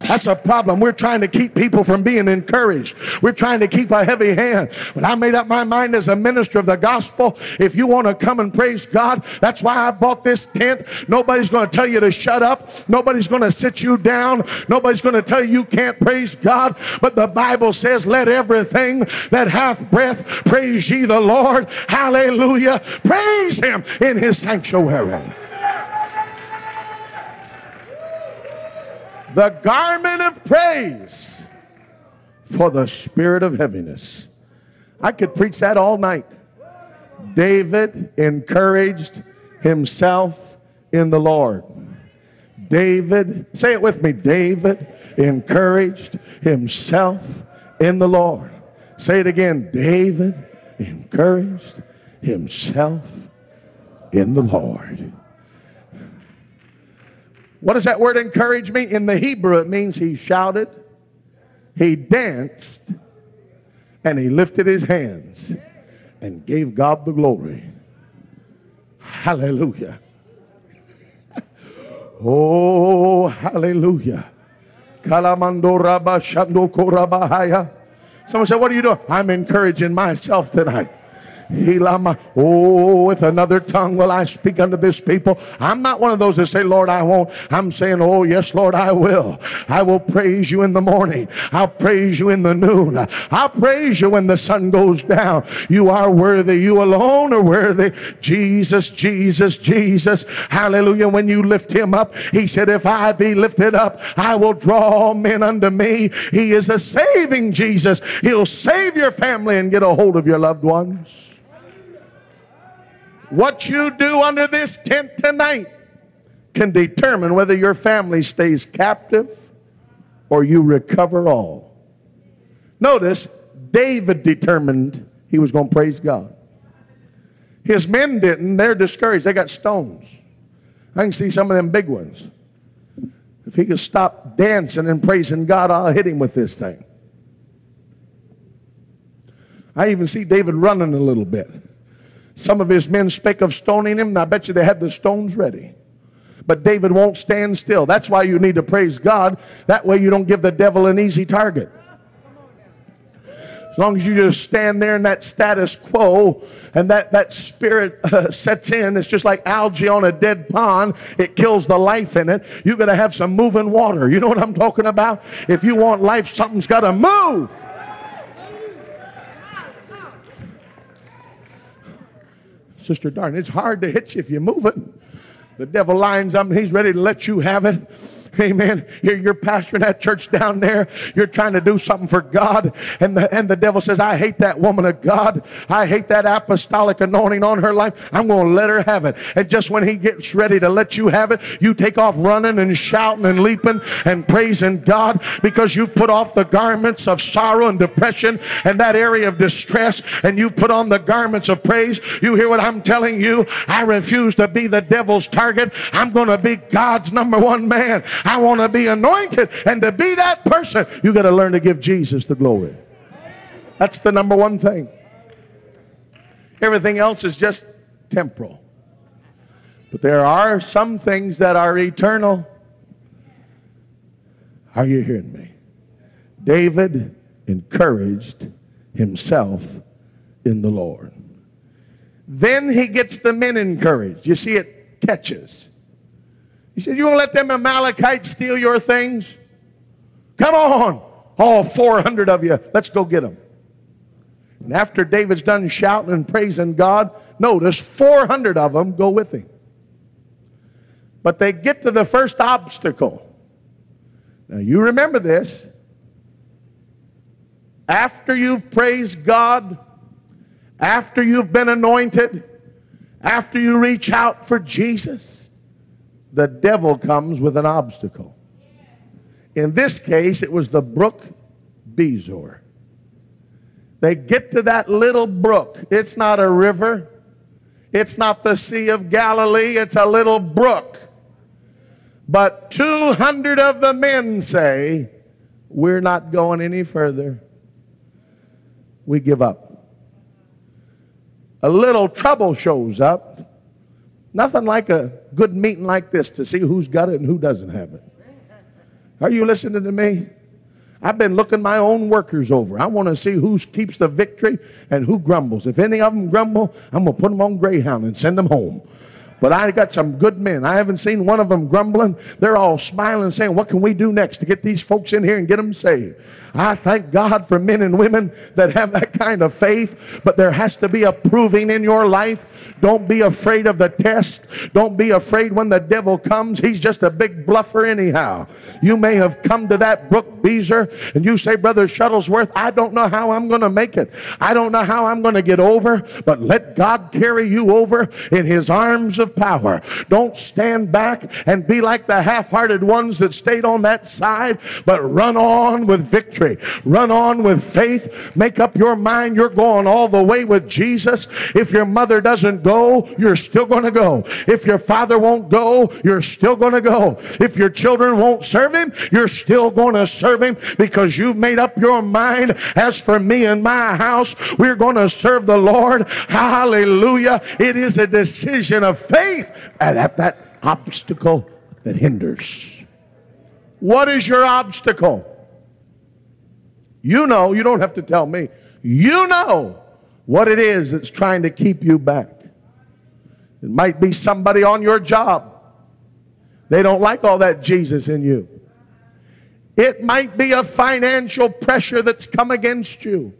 That's a problem. We're trying to keep people from being encouraged. We're trying to keep a heavy hand. But I made up my mind as a minister of the gospel. If you want to come and praise God, that's why I bought this tent. Nobody's going to tell you to shut up. Nobody's going to sit you down. Nobody's going to tell you you can't praise God. But the Bible says, let everything that hath breath praise ye the Lord. Hallelujah. Praise him in his sanctuary. The garment of praise for the spirit of heaviness. I could preach that all night. David encouraged himself in the Lord. David, say it with me, David encouraged himself in the Lord. Say it again, David encouraged himself in the Lord. What does that word encourage me? In the Hebrew, it means he shouted, he danced, and he lifted his hands and gave God the glory. Hallelujah. Oh, hallelujah. Someone said, What are you doing? I'm encouraging myself tonight. Oh, with another tongue will I speak unto this people. I'm not one of those that say, Lord, I won't. I'm saying, Oh, yes, Lord, I will. I will praise you in the morning. I'll praise you in the noon. I'll praise you when the sun goes down. You are worthy. You alone are worthy. Jesus, Jesus, Jesus. Hallelujah. When you lift him up, he said, If I be lifted up, I will draw men unto me. He is a saving Jesus. He'll save your family and get a hold of your loved ones. What you do under this tent tonight can determine whether your family stays captive or you recover all. Notice, David determined he was going to praise God. His men didn't. They're discouraged. They got stones. I can see some of them big ones. If he could stop dancing and praising God, I'll hit him with this thing. I even see David running a little bit. Some of his men spake of stoning him, and I bet you they had the stones ready. But David won't stand still. That's why you need to praise God. That way you don't give the devil an easy target. As long as you just stand there in that status quo and that, that spirit uh, sets in, it's just like algae on a dead pond. It kills the life in it. you got to have some moving water. You know what I'm talking about? If you want life, something's got to move. Sister Darn, it's hard to hit you if you're moving. The devil lines up and he's ready to let you have it. Amen. You're, you're pastoring that church down there. You're trying to do something for God. And the, and the devil says, I hate that woman of God. I hate that apostolic anointing on her life. I'm going to let her have it. And just when he gets ready to let you have it, you take off running and shouting and leaping and praising God because you put off the garments of sorrow and depression and that area of distress and you put on the garments of praise. You hear what I'm telling you? I refuse to be the devil's target. I'm going to be God's number one man. I want to be anointed. And to be that person, you got to learn to give Jesus the glory. That's the number one thing. Everything else is just temporal. But there are some things that are eternal. Are you hearing me? David encouraged himself in the Lord. Then he gets the men encouraged. You see, it catches. He said, You won't let them Amalekites steal your things? Come on, all 400 of you, let's go get them. And after David's done shouting and praising God, notice 400 of them go with him. But they get to the first obstacle. Now, you remember this. After you've praised God, after you've been anointed, after you reach out for Jesus, the devil comes with an obstacle. In this case, it was the brook Besor. They get to that little brook. It's not a river. It's not the Sea of Galilee. It's a little brook. But 200 of the men say, We're not going any further. We give up. A little trouble shows up. Nothing like a good meeting like this to see who's got it and who doesn't have it. Are you listening to me? I've been looking my own workers over. I want to see who keeps the victory and who grumbles. If any of them grumble, I'm going to put them on Greyhound and send them home. But I got some good men. I haven't seen one of them grumbling. They're all smiling, saying, What can we do next to get these folks in here and get them saved? I thank God for men and women that have that kind of faith, but there has to be a proving in your life. Don't be afraid of the test. Don't be afraid when the devil comes. He's just a big bluffer, anyhow. You may have come to that Brook Besor and you say, Brother Shuttlesworth, I don't know how I'm going to make it. I don't know how I'm going to get over, but let God carry you over in his arms of power. Don't stand back and be like the half hearted ones that stayed on that side, but run on with victory victory. Run on with faith. Make up your mind you're going all the way with Jesus. If your mother doesn't go, you're still going to go. If your father won't go, you're still going to go. If your children won't serve him, you're still going to serve him because you've made up your mind. As for me and my house, we're going to serve the Lord. Hallelujah. It is a decision of faith and at that obstacle that hinders. What is your obstacle? You know, you don't have to tell me. You know what it is that's trying to keep you back. It might be somebody on your job. They don't like all that Jesus in you. It might be a financial pressure that's come against you.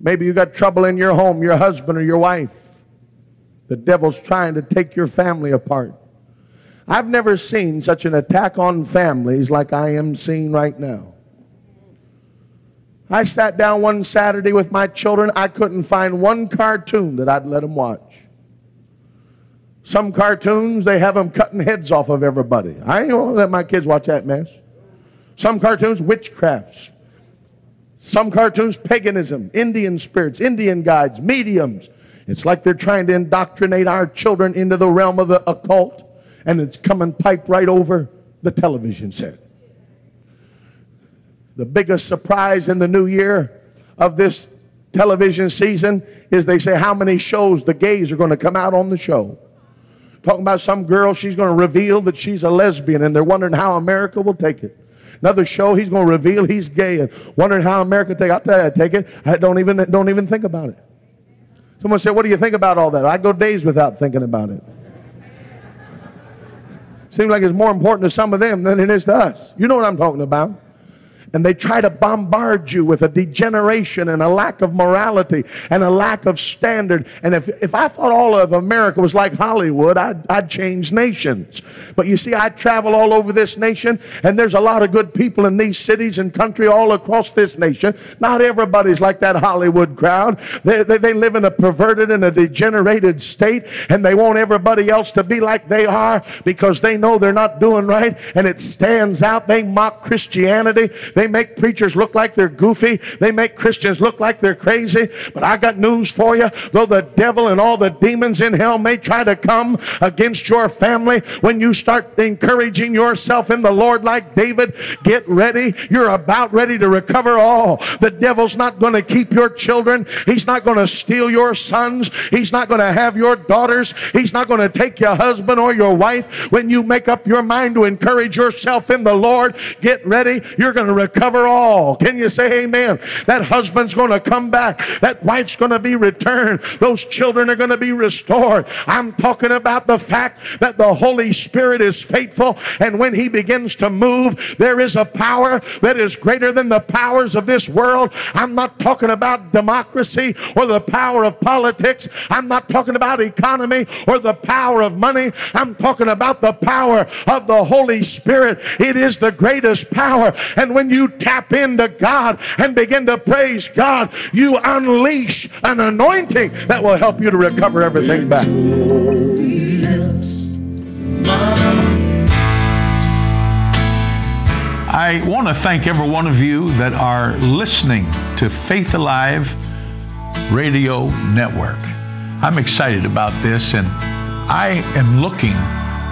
Maybe you got trouble in your home, your husband or your wife. The devil's trying to take your family apart. I've never seen such an attack on families like I am seeing right now. I sat down one Saturday with my children. I couldn't find one cartoon that I'd let them watch. Some cartoons, they have them cutting heads off of everybody. I ain't to let my kids watch that mess. Some cartoons, witchcrafts. Some cartoons, paganism, Indian spirits, Indian guides, mediums. It's like they're trying to indoctrinate our children into the realm of the occult, and it's coming pipe right over the television set. The biggest surprise in the new year of this television season is they say how many shows the gays are going to come out on the show. Talking about some girl, she's going to reveal that she's a lesbian, and they're wondering how America will take it. Another show, he's going to reveal he's gay, and wondering how America take. I'll tell you, I take it. I don't even don't even think about it. Someone said, "What do you think about all that?" I go days without thinking about it. Seems like it's more important to some of them than it is to us. You know what I'm talking about and they try to bombard you with a degeneration and a lack of morality and a lack of standard. And if, if I thought all of America was like Hollywood, I'd, I'd change nations. But you see, I travel all over this nation, and there's a lot of good people in these cities and country all across this nation. Not everybody's like that Hollywood crowd. They, they, they live in a perverted and a degenerated state, and they want everybody else to be like they are because they know they're not doing right, and it stands out. They mock Christianity. They they make preachers look like they're goofy. They make Christians look like they're crazy. But I got news for you. Though the devil and all the demons in hell may try to come against your family, when you start encouraging yourself in the Lord like David, get ready. You're about ready to recover all. The devil's not going to keep your children. He's not going to steal your sons. He's not going to have your daughters. He's not going to take your husband or your wife. When you make up your mind to encourage yourself in the Lord, get ready. You're going to recover cover all. Can you say amen? That husband's going to come back. That wife's going to be returned. Those children are going to be restored. I'm talking about the fact that the Holy Spirit is faithful, and when He begins to move, there is a power that is greater than the powers of this world. I'm not talking about democracy or the power of politics. I'm not talking about economy or the power of money. I'm talking about the power of the Holy Spirit. It is the greatest power. And when you you tap into God and begin to praise God, you unleash an anointing that will help you to recover everything back. I want to thank every one of you that are listening to Faith Alive Radio Network. I'm excited about this, and I am looking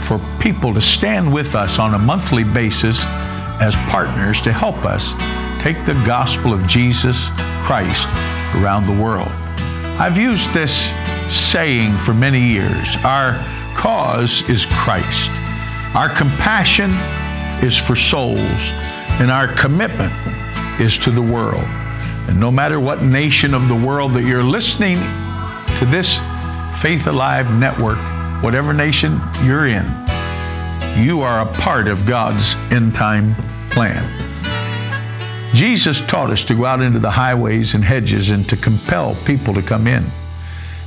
for people to stand with us on a monthly basis as partners to help us take the gospel of Jesus Christ around the world. I've used this saying for many years our cause is Christ, our compassion is for souls, and our commitment is to the world. And no matter what nation of the world that you're listening to this Faith Alive network, whatever nation you're in, you are a part of God's end time plan. Jesus taught us to go out into the highways and hedges and to compel people to come in.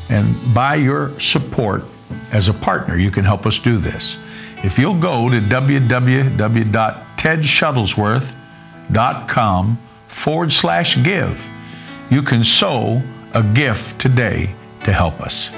And by your support as a partner, you can help us do this. If you'll go to www.tedshuttlesworth.com forward slash give, you can sow a gift today to help us.